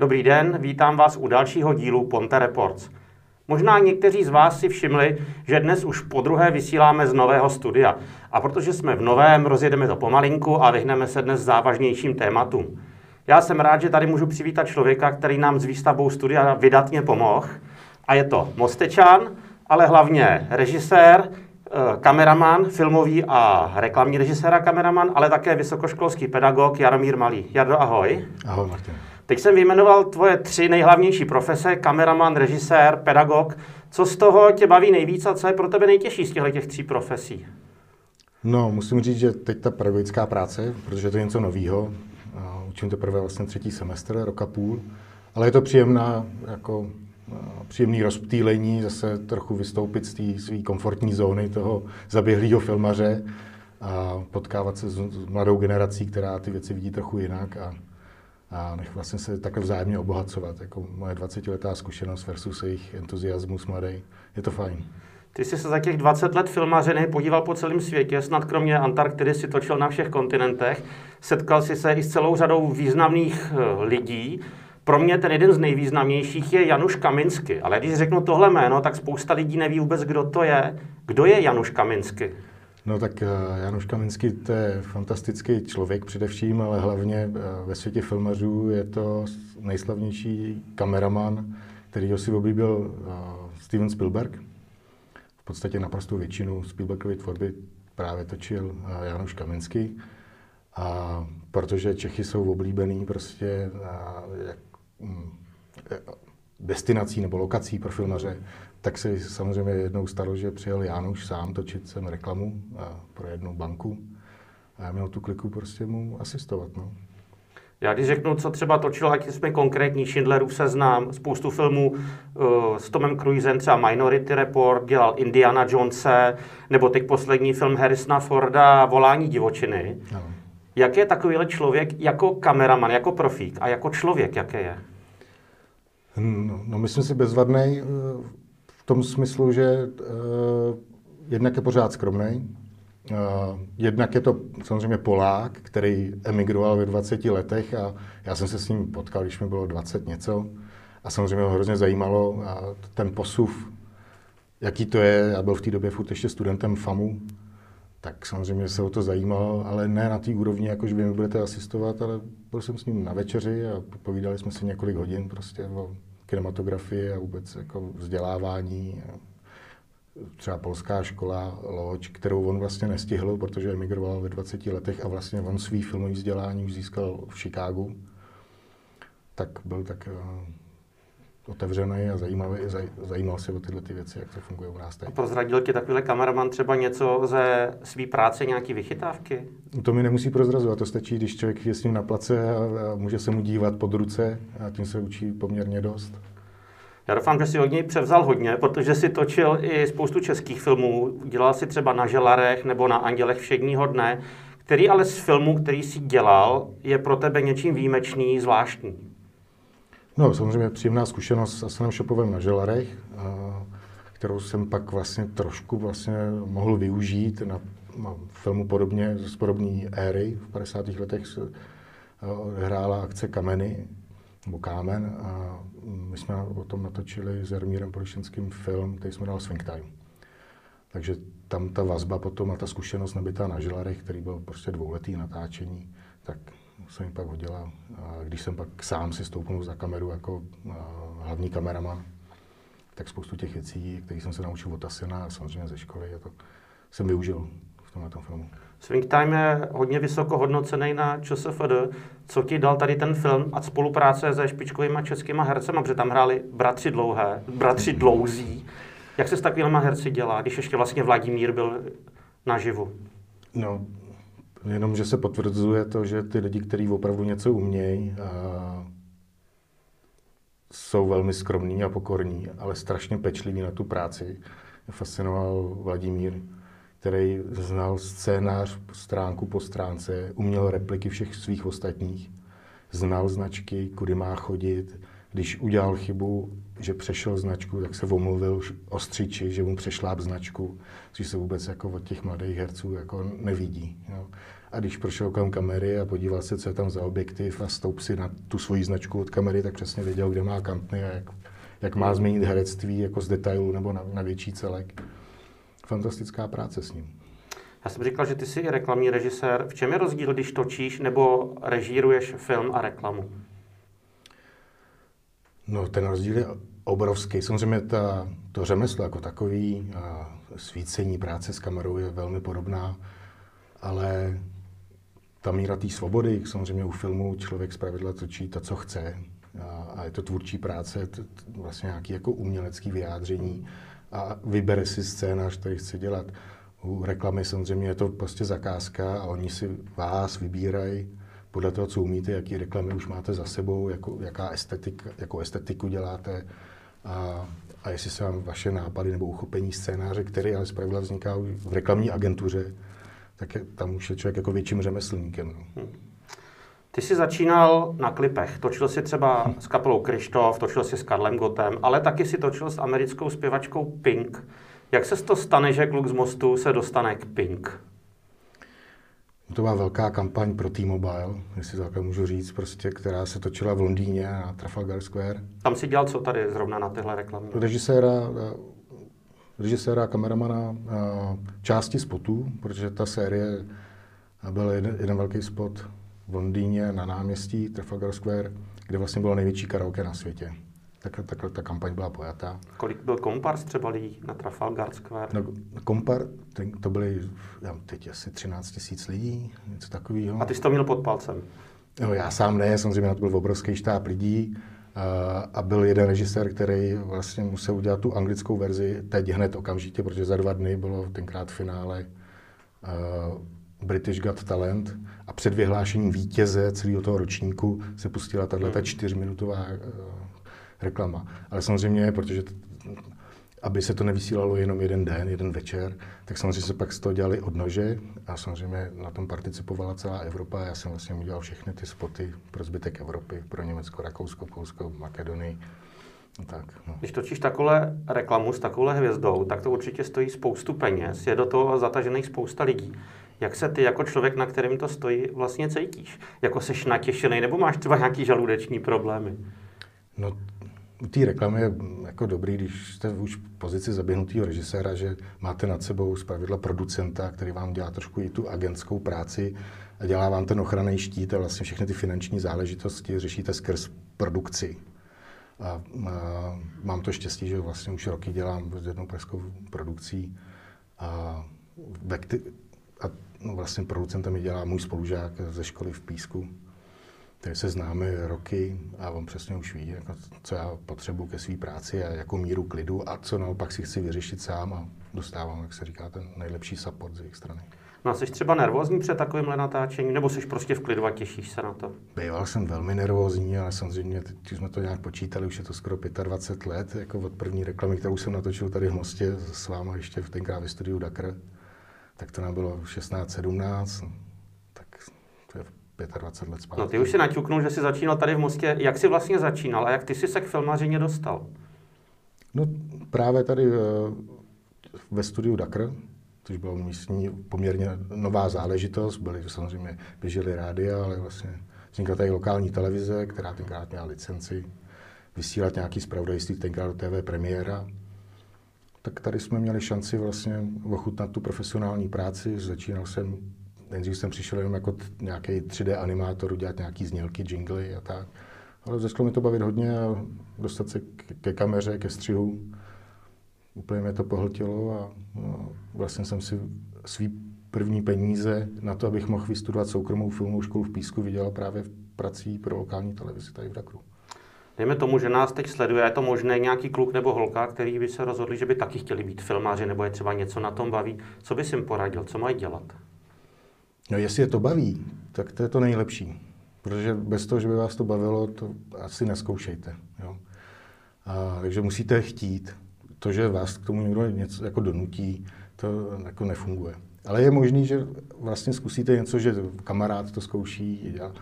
Dobrý den, vítám vás u dalšího dílu Ponte Reports. Možná někteří z vás si všimli, že dnes už po druhé vysíláme z nového studia. A protože jsme v novém, rozjedeme to pomalinku a vyhneme se dnes závažnějším tématům. Já jsem rád, že tady můžu přivítat člověka, který nám s výstavbou studia vydatně pomohl. A je to Mostečan, ale hlavně režisér, eh, kameraman, filmový a reklamní režisér a kameraman, ale také vysokoškolský pedagog Jaromír Malý. Jardo, ahoj. Ahoj, Martin. Teď jsem vyjmenoval tvoje tři nejhlavnější profese, kameraman, režisér, pedagog. Co z toho tě baví nejvíc a co je pro tebe nejtěžší z těchto těch tří profesí? No, musím říct, že teď ta pedagogická práce, protože to je něco nového, učím teprve vlastně třetí semestr, roka půl, ale je to příjemná, jako příjemný rozptýlení, zase trochu vystoupit z té své komfortní zóny toho zaběhlého filmaře a potkávat se s mladou generací, která ty věci vidí trochu jinak a a nech vlastně se takhle vzájemně obohacovat. Jako moje 20-letá zkušenost versus jejich entuziasmus mladý. Je to fajn. Ty jsi se za těch 20 let filmařiny podíval po celém světě, snad kromě Antarktidy si točil na všech kontinentech. Setkal jsi se i s celou řadou významných eh, lidí. Pro mě ten jeden z nejvýznamnějších je Januš Kaminsky. Ale když řeknu tohle jméno, tak spousta lidí neví vůbec, kdo to je. Kdo je Januš Kaminsky? No tak eh, Januš Kaminsky to je fantastický člověk především, ale hlavně eh, ve světě filmařů je to nejslavnější kameraman, který si oblíbil eh, Steven Spielberg. V podstatě naprostou většinu Spielbergovy tvorby právě točil Januš Kaminsky. A protože Čechy jsou oblíbený prostě jak, mm, destinací nebo lokací pro filmaře, tak si samozřejmě jednou stalo, že přijel Jánuš sám točit sem reklamu pro jednu banku a já měl tu kliku prostě mu asistovat. No. Já když řeknu, co třeba točil, ať jsme konkrétní, Schindlerův seznám, spoustu filmů uh, s Tomem Cruisem, třeba Minority Report, dělal Indiana Jonese, nebo teď poslední film Harrisona Forda, Volání divočiny. No. Jak je takovýhle člověk jako kameraman, jako profík a jako člověk, jaké je? No, no myslím si bezvadný tom smyslu, že uh, jednak je pořád skromný, uh, jednak je to samozřejmě Polák, který emigroval ve 20 letech a já jsem se s ním potkal, když mi bylo 20 něco. A samozřejmě ho hrozně zajímalo a ten posuv, jaký to je, já byl v té době furt ještě studentem FAMu, tak samozřejmě se o to zajímalo, ale ne na té úrovni, jako že vy mi budete asistovat, ale byl jsem s ním na večeři a povídali jsme si několik hodin prostě o kinematografii a vůbec jako vzdělávání. Třeba polská škola Loď, kterou on vlastně nestihl, protože emigroval ve 20 letech a vlastně on svý filmový vzdělání už získal v Chicagu. Tak byl tak eh, otevřený a zajímavý, zajímal se o tyhle ty věci, jak to funguje u nás teď. A prozradil ti takovýhle kameraman třeba něco ze své práce, nějaké vychytávky? To mi nemusí prozrazovat, to stačí, když člověk je s ním na place a, a může se mu dívat pod ruce a tím se učí poměrně dost. Já doufám, že si od něj převzal hodně, protože si točil i spoustu českých filmů. Dělal si třeba na Želarech nebo na Andělech všedního dne, který ale z filmu, který si dělal, je pro tebe něčím výjimečný, zvláštní. No, samozřejmě příjemná zkušenost s Asanem Šopovem na Želarech, kterou jsem pak vlastně trošku vlastně mohl využít na, na filmu podobně, z podobné éry. V 50. letech hrála akce Kameny, nebo Kámen, a my jsme o tom natočili s Jarmírem Polišenským film, který jsme dal Swing Time. Takže tam ta vazba potom a ta zkušenost nabitá na Želarech, který byl prostě dvouletý natáčení, tak se mi pak hodila. A když jsem pak sám si stoupnul za kameru jako hlavní kameraman, tak spoustu těch věcí, které jsem se naučil od Asena a samozřejmě ze školy, a to jsem využil v tomhle tom filmu. Swing Time je hodně vysoko hodnocený na ČSFD. Co ti dal tady ten film a spolupráce se špičkovými českými hercemi, protože tam hráli bratři dlouhé, bratři dlouzí. Jak se s takovými herci dělá, když ještě vlastně Vladimír byl naživu? No, Jenom, že se potvrzuje to, že ty lidi, kteří opravdu něco umějí, jsou velmi skromní a pokorní, ale strašně pečliví na tu práci. Fascinoval Vladimír, který znal scénář stránku po stránce, uměl repliky všech svých ostatních, znal značky, kudy má chodit, když udělal chybu, že přešel značku, tak se omluvil ostřiči, že mu přešláp značku, což se vůbec jako od těch mladých herců jako nevidí. Jo. A když prošel kolem kamery a podíval se, co je tam za objektiv a stoup si na tu svoji značku od kamery, tak přesně věděl, kde má kantny a jak, jak má změnit herectví jako z detailu nebo na, na větší celek. Fantastická práce s ním. Já jsem říkal, že ty jsi reklamní režisér. V čem je rozdíl, když točíš nebo režíruješ film a reklamu? No, ten rozdíl je obrovský. Samozřejmě ta, to řemeslo jako takový, a svícení práce s kamerou je velmi podobná, ale ta míra té svobody, samozřejmě u filmu člověk zpravidla točí to, co chce. A, a je to tvůrčí práce, to, to vlastně nějaký jako umělecký vyjádření a vybere si scénář, který chce dělat. U reklamy samozřejmě je to prostě zakázka a oni si vás vybírají podle toho, co umíte, jaký reklamy už máte za sebou, jako, jaká estetik, jako estetiku děláte a, a jestli se vám vaše nápady nebo uchopení scénáře, který ale zpravidla vzniká v reklamní agentuře, tak je, tam už je člověk jako větším řemeslníkem. No. Hmm. Ty jsi začínal na klipech. Točil si třeba s kapelou Krištof, točil si s Karlem Gotem, ale taky si točil s americkou zpěvačkou Pink. Jak se to stane, že kluk z mostu se dostane k Pink? To byla velká kampaň pro T-Mobile, jestli to takhle můžu říct, prostě, která se točila v Londýně na Trafalgar Square. Tam si dělal co tady zrovna na tyhle reklamy? Režiséra, režiséra, kameramana, části spotů, protože ta série byl jeden, jeden velký spot v Londýně na náměstí Trafalgar Square, kde vlastně bylo největší karaoke na světě. Tak, takhle ta kampaň byla pojatá. Kolik byl kompars třeba lidí na Trafalgar Square? No, kompar, ten, to byly já, teď asi 13 tisíc lidí, něco takového. A ty jsi to měl pod palcem? No, já sám ne, samozřejmě to byl obrovský štáb lidí a, a byl jeden režisér, který vlastně musel udělat tu anglickou verzi teď hned okamžitě, protože za dva dny bylo tenkrát finále uh, British Got Talent a před vyhlášením vítěze celého toho ročníku se pustila tahle hmm. čtyřminutová uh, reklama. Ale samozřejmě, protože t- aby se to nevysílalo jenom jeden den, jeden večer, tak samozřejmě se pak z toho dělali odnože a samozřejmě na tom participovala celá Evropa. Já jsem vlastně udělal všechny ty spoty pro zbytek Evropy, pro Německo, Rakousko, Polsko, Makedonii. Tak, no. Když točíš takovouhle reklamu s takovouhle hvězdou, tak to určitě stojí spoustu peněz, je do toho zatažených spousta lidí. Jak se ty jako člověk, na kterým to stojí, vlastně cítíš? Jako seš natěšený nebo máš třeba nějaký žaludeční problémy? No u té reklamy je jako dobrý, když jste už v pozici zaběhnutého režiséra, že máte nad sebou pravidla producenta, který vám dělá trošku i tu agentskou práci a dělá vám ten ochranný štít a vlastně všechny ty finanční záležitosti řešíte skrz produkci. A, a mám to štěstí, že vlastně už roky dělám s jednou pražskou produkcí a, a no vlastně producentem mi dělá můj spolužák ze školy v Písku který se známe roky a on přesně už ví, jako, co já potřebuji ke své práci a jakou míru klidu a co naopak si chci vyřešit sám a dostávám, jak se říká, ten nejlepší support z jejich strany. No a jsi třeba nervózní před takovýmhle natáčením, nebo jsi prostě v klidu a těšíš se na to? Býval jsem velmi nervózní, ale samozřejmě, teď jsme to nějak počítali, už je to skoro 25 let, jako od první reklamy, kterou jsem natočil tady v Mostě s váma ještě v tenkrát ve studiu Dakar, tak to nám bylo 16-17, to je 25 let zpátky. No ty už si naťuknul, že jsi začínal tady v Mostě. Jak jsi vlastně začínal a jak ty jsi se k filmařině dostal? No právě tady eh, ve studiu Dakar, což bylo místní poměrně nová záležitost, byly samozřejmě, běžely rádia, ale vlastně vznikla tady lokální televize, která tenkrát měla licenci vysílat nějaký zpravodajství, tenkrát TV premiéra. Tak tady jsme měli šanci vlastně ochutnat tu profesionální práci. Začínal jsem nejdřív jsem přišel jenom jako nějaký 3D animátor, udělat nějaký znělky, jingly a tak. Ale začalo mi to bavit hodně a dostat se ke, ke kameře, ke střihu. Úplně mě to pohltilo a no, vlastně jsem si svý první peníze na to, abych mohl vystudovat soukromou filmovou školu v Písku, vydělal právě prací pro lokální televizi tady v Dakru. Dejme tomu, že nás teď sleduje, je to možné nějaký kluk nebo holka, který by se rozhodli, že by taky chtěli být filmáři, nebo je třeba něco na tom baví. Co bys jim poradil, co mají dělat? No jestli je to baví, tak to je to nejlepší. Protože bez toho, že by vás to bavilo, to asi neskoušejte. Jo? A, takže musíte chtít. To, že vás k tomu někdo něco jako donutí, to jako nefunguje. Ale je možný, že vlastně zkusíte něco, že kamarád to zkouší, a,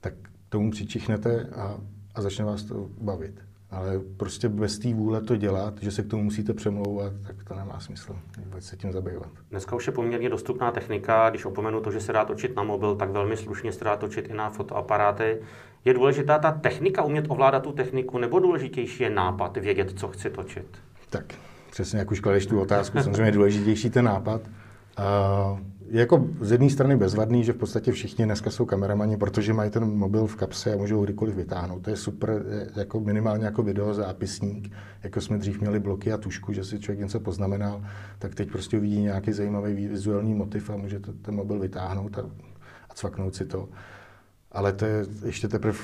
tak tomu přičichnete a, a začne vás to bavit. Ale prostě bez té vůle to dělat, že se k tomu musíte přemlouvat, tak to nemá smysl vůbec se tím zabývat. Dneska už je poměrně dostupná technika, když opomenu to, že se dá točit na mobil, tak velmi slušně se dá točit i na fotoaparáty. Je důležitá ta technika, umět ovládat tu techniku, nebo důležitější je nápad, vědět, co chci točit? Tak, přesně jak už kladeš tu otázku, samozřejmě je důležitější ten nápad. Uh, jako z jedné strany bezvadný, že v podstatě všichni dneska jsou kameramani, protože mají ten mobil v kapse a můžou ho kdykoliv vytáhnout. To je super, jako minimálně jako videozápisník, jako jsme dřív měli bloky a tušku, že si člověk něco poznamenal, tak teď prostě uvidí nějaký zajímavý vizuální motiv a může to, ten mobil vytáhnout a, a cvaknout si to. Ale to je ještě teprve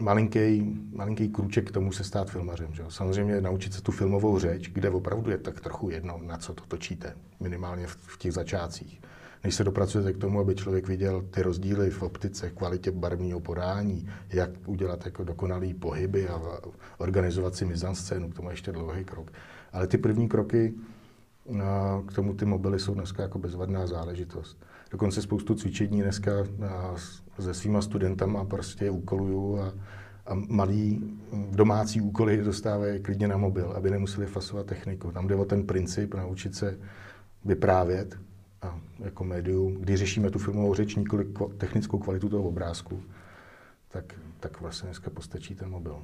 malinký, malinký krůček k tomu se stát filmařem. Že? Samozřejmě naučit se tu filmovou řeč, kde opravdu je tak trochu jedno, na co to točíte, minimálně v, v těch začátcích než se dopracujete k tomu, aby člověk viděl ty rozdíly v optice, kvalitě barevního podání, jak udělat jako dokonalý pohyby a organizovat si mizanscénu, k tomu ještě dlouhý krok. Ale ty první kroky k tomu ty mobily jsou dneska jako bezvadná záležitost. Dokonce spoustu cvičení dneska se svýma studentama prostě úkoluju a, a malý domácí úkoly dostávají klidně na mobil, aby nemuseli fasovat techniku. Tam jde o ten princip naučit se vyprávět, a jako médium, kdy řešíme tu filmovou řeč, nikoli technickou kvalitu toho obrázku, tak, tak vlastně dneska postačí ten mobil.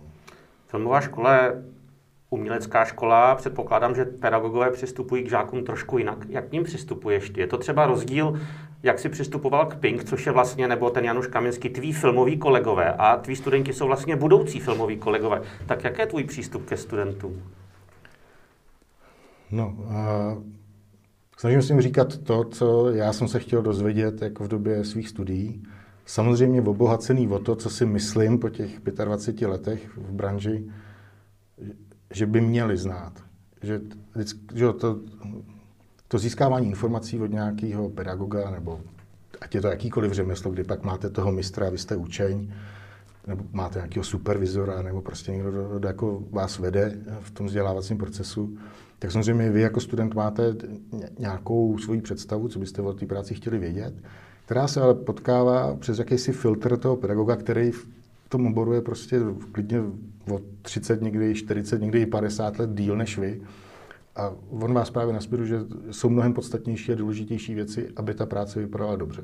Filmová škola je umělecká škola, předpokládám, že pedagogové přistupují k žákům trošku jinak. Jak k ním přistupuješ ty? Je to třeba rozdíl, jak si přistupoval k Pink, což je vlastně, nebo ten Januš Kaminský, tví filmoví kolegové a tví studenti jsou vlastně budoucí filmoví kolegové. Tak jaký je tvůj přístup ke studentům? No, uh Snažím se jim říkat to, co já jsem se chtěl dozvědět jako v době svých studií. Samozřejmě obohacený o to, co si myslím po těch 25 letech v branži, že by měli znát. Že, že to, to získávání informací od nějakého pedagoga, nebo ať je to jakýkoliv řemeslo, kdy pak máte toho mistra vy jste učeň, nebo máte nějakého supervizora, nebo prostě někdo, kdo, kdo jako vás vede v tom vzdělávacím procesu, tak samozřejmě vy jako student máte nějakou svoji představu, co byste o té práci chtěli vědět, která se ale potkává přes jakýsi filtr toho pedagoga, který v tom oboru je prostě klidně o 30, někdy 40, někdy 50 let díl než vy. A on vás právě nasměruje, že jsou mnohem podstatnější a důležitější věci, aby ta práce vypadala dobře.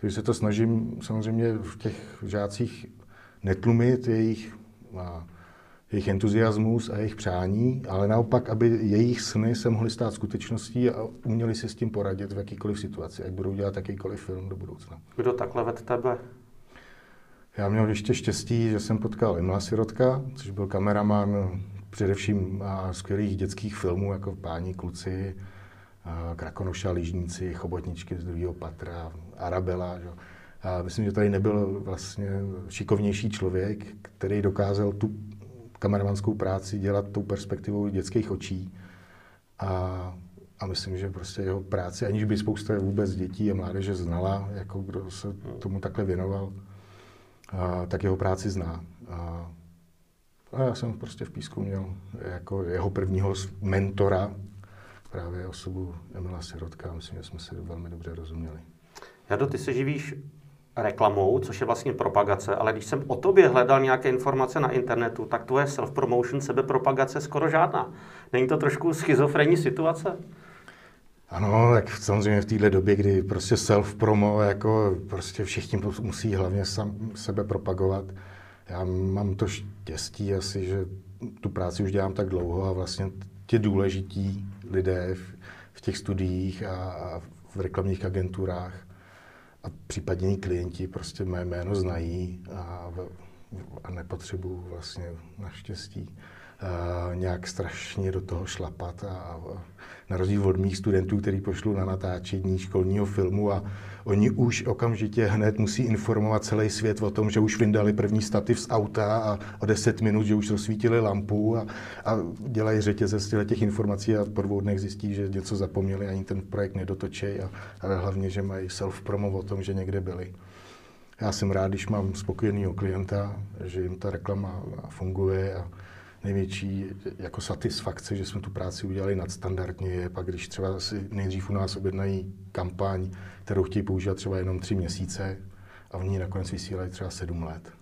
Takže se to snažím samozřejmě v těch žácích netlumit jejich jejich entuziasmus a jejich přání, ale naopak, aby jejich sny se mohly stát skutečností a uměli si s tím poradit v jakýkoliv situaci, ať budou dělat jakýkoliv film do budoucna. Kdo takhle ved tebe? Já měl ještě štěstí, že jsem potkal Emila Sirotka, což byl kameraman především skvělých dětských filmů, jako Páni kluci, Krakonoša, Lížníci, Chobotničky z druhého patra, Arabela. Že? A myslím, že tady nebyl vlastně šikovnější člověk, který dokázal tu kameramanskou práci dělat tou perspektivou dětských očí. A, a myslím, že prostě jeho práci, aniž by spousta vůbec dětí a mládeže znala, jako kdo se tomu takhle věnoval, a, tak jeho práci zná. A, a já jsem prostě v Písku měl jako jeho prvního mentora, právě osobu Emila Sirotka. Myslím, že jsme si velmi dobře rozuměli. Jado, ty se živíš reklamou, což je vlastně propagace, ale když jsem o tobě hledal nějaké informace na internetu, tak tvoje self-promotion, sebepropagace skoro žádná. Není to trošku schizofrenní situace? Ano, tak samozřejmě v této době, kdy prostě self-promo, jako prostě všichni musí hlavně sam, sebe propagovat. Já mám to štěstí asi, že tu práci už dělám tak dlouho a vlastně ti důležití lidé v, v těch studiích a, a v reklamních agenturách a případně klienti prostě mé jméno znají a, a nepotřebuju vlastně naštěstí nějak strašně do toho šlapat a, a na rozdíl od mých studentů, který pošlu na natáčení školního filmu a oni už okamžitě hned musí informovat celý svět o tom, že už vyndali první stativ z auta a o 10 minut, že už rozsvítili lampu a, a dělají řetěze z těch informací a po dvou dnech zjistí, že něco zapomněli, ani ten projekt nedotočí a, ale hlavně, že mají self-promo o tom, že někde byli. Já jsem rád, když mám spokojeného klienta, že jim ta reklama funguje a největší jako satisfakce, že jsme tu práci udělali nadstandardně, je pak, když třeba si nejdřív u nás objednají kampaň, kterou chtějí používat třeba jenom tři měsíce a oni nakonec vysílají třeba sedm let.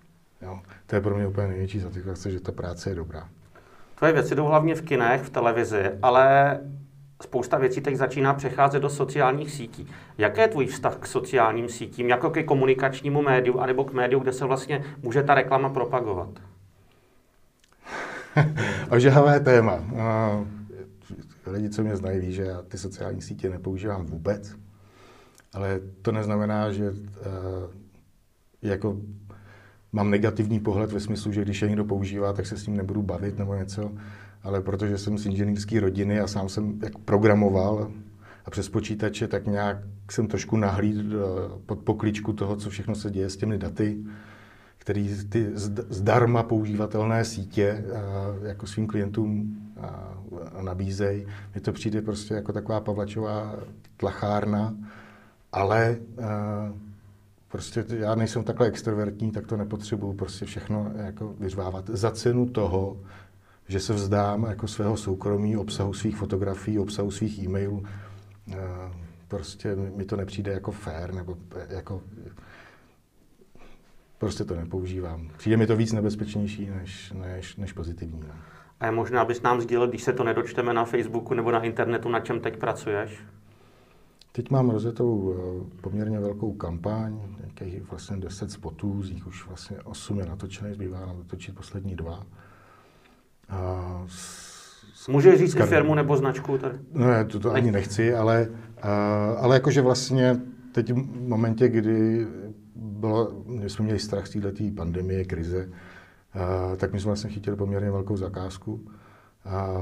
Jo. To je pro mě úplně největší satisfakce, že ta práce je dobrá. Tvoje věci jdou hlavně v kinech, v televizi, ale spousta věcí teď začíná přecházet do sociálních sítí. Jaký je tvůj vztah k sociálním sítím, jako ke komunikačnímu médiu, anebo k médiu, kde se vlastně může ta reklama propagovat? Ožahavé téma. Lidi, co mě znají, ví, že já ty sociální sítě nepoužívám vůbec, ale to neznamená, že jako mám negativní pohled ve smyslu, že když je někdo používá, tak se s ním nebudu bavit nebo něco, ale protože jsem z inženýrské rodiny a sám jsem jak programoval a přes počítače, tak nějak jsem trošku nahlíd pod pokličku toho, co všechno se děje s těmi daty, který ty zdarma používatelné sítě eh, jako svým klientům eh, nabízejí. Mně to přijde prostě jako taková pavlačová tlachárna, ale prostě já nejsem takhle extrovertní, tak to nepotřebuju prostě všechno jako vyřvávat za cenu toho, že se vzdám jako svého soukromí, obsahu svých fotografií, obsahu svých e-mailů. Eh, prostě mi to nepřijde jako fair, nebo jako prostě to nepoužívám. Přijde mi to víc nebezpečnější než, než, než pozitivní. Ne? A je možná, abys nám sdílel, když se to nedočteme na Facebooku nebo na internetu, na čem teď pracuješ? Teď mám rozjetou eh, poměrně velkou kampaň, nějakých vlastně 10 spotů, z nich už vlastně 8 je natočených, zbývá nám dotočit poslední dva. A s, Můžeš říct i firmu nebo značku? Tady? Ne, to, to ani nechci, ale, a, ale jakože vlastně teď v momentě, kdy bylo, my jsme měli strach z této pandemie, krize, a, tak my jsme vlastně chytili poměrně velkou zakázku. A,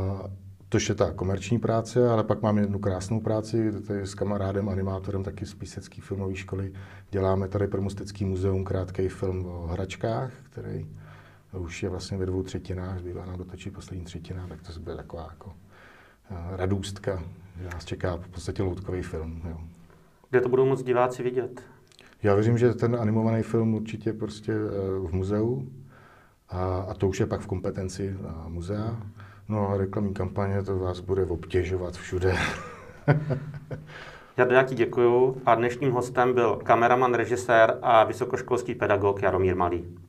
to je ta komerční práce, ale pak mám jednu krásnou práci, tady s kamarádem, animátorem taky z Písecké filmové školy. Děláme tady pro Mostecký muzeum krátký film o hračkách, který už je vlastně ve dvou třetinách, zbývá nám dotočit poslední třetina, tak to bude taková jako radůstka, že nás čeká v podstatě loutkový film. Jo. Kde to budou moc diváci vidět? Já věřím, že ten animovaný film určitě prostě eh, v muzeu a, a to už je pak v kompetenci eh, muzea. No a reklamní kampaně to vás bude obtěžovat všude. já ti děkuju a dnešním hostem byl kameraman, režisér a vysokoškolský pedagog Jaromír Malý.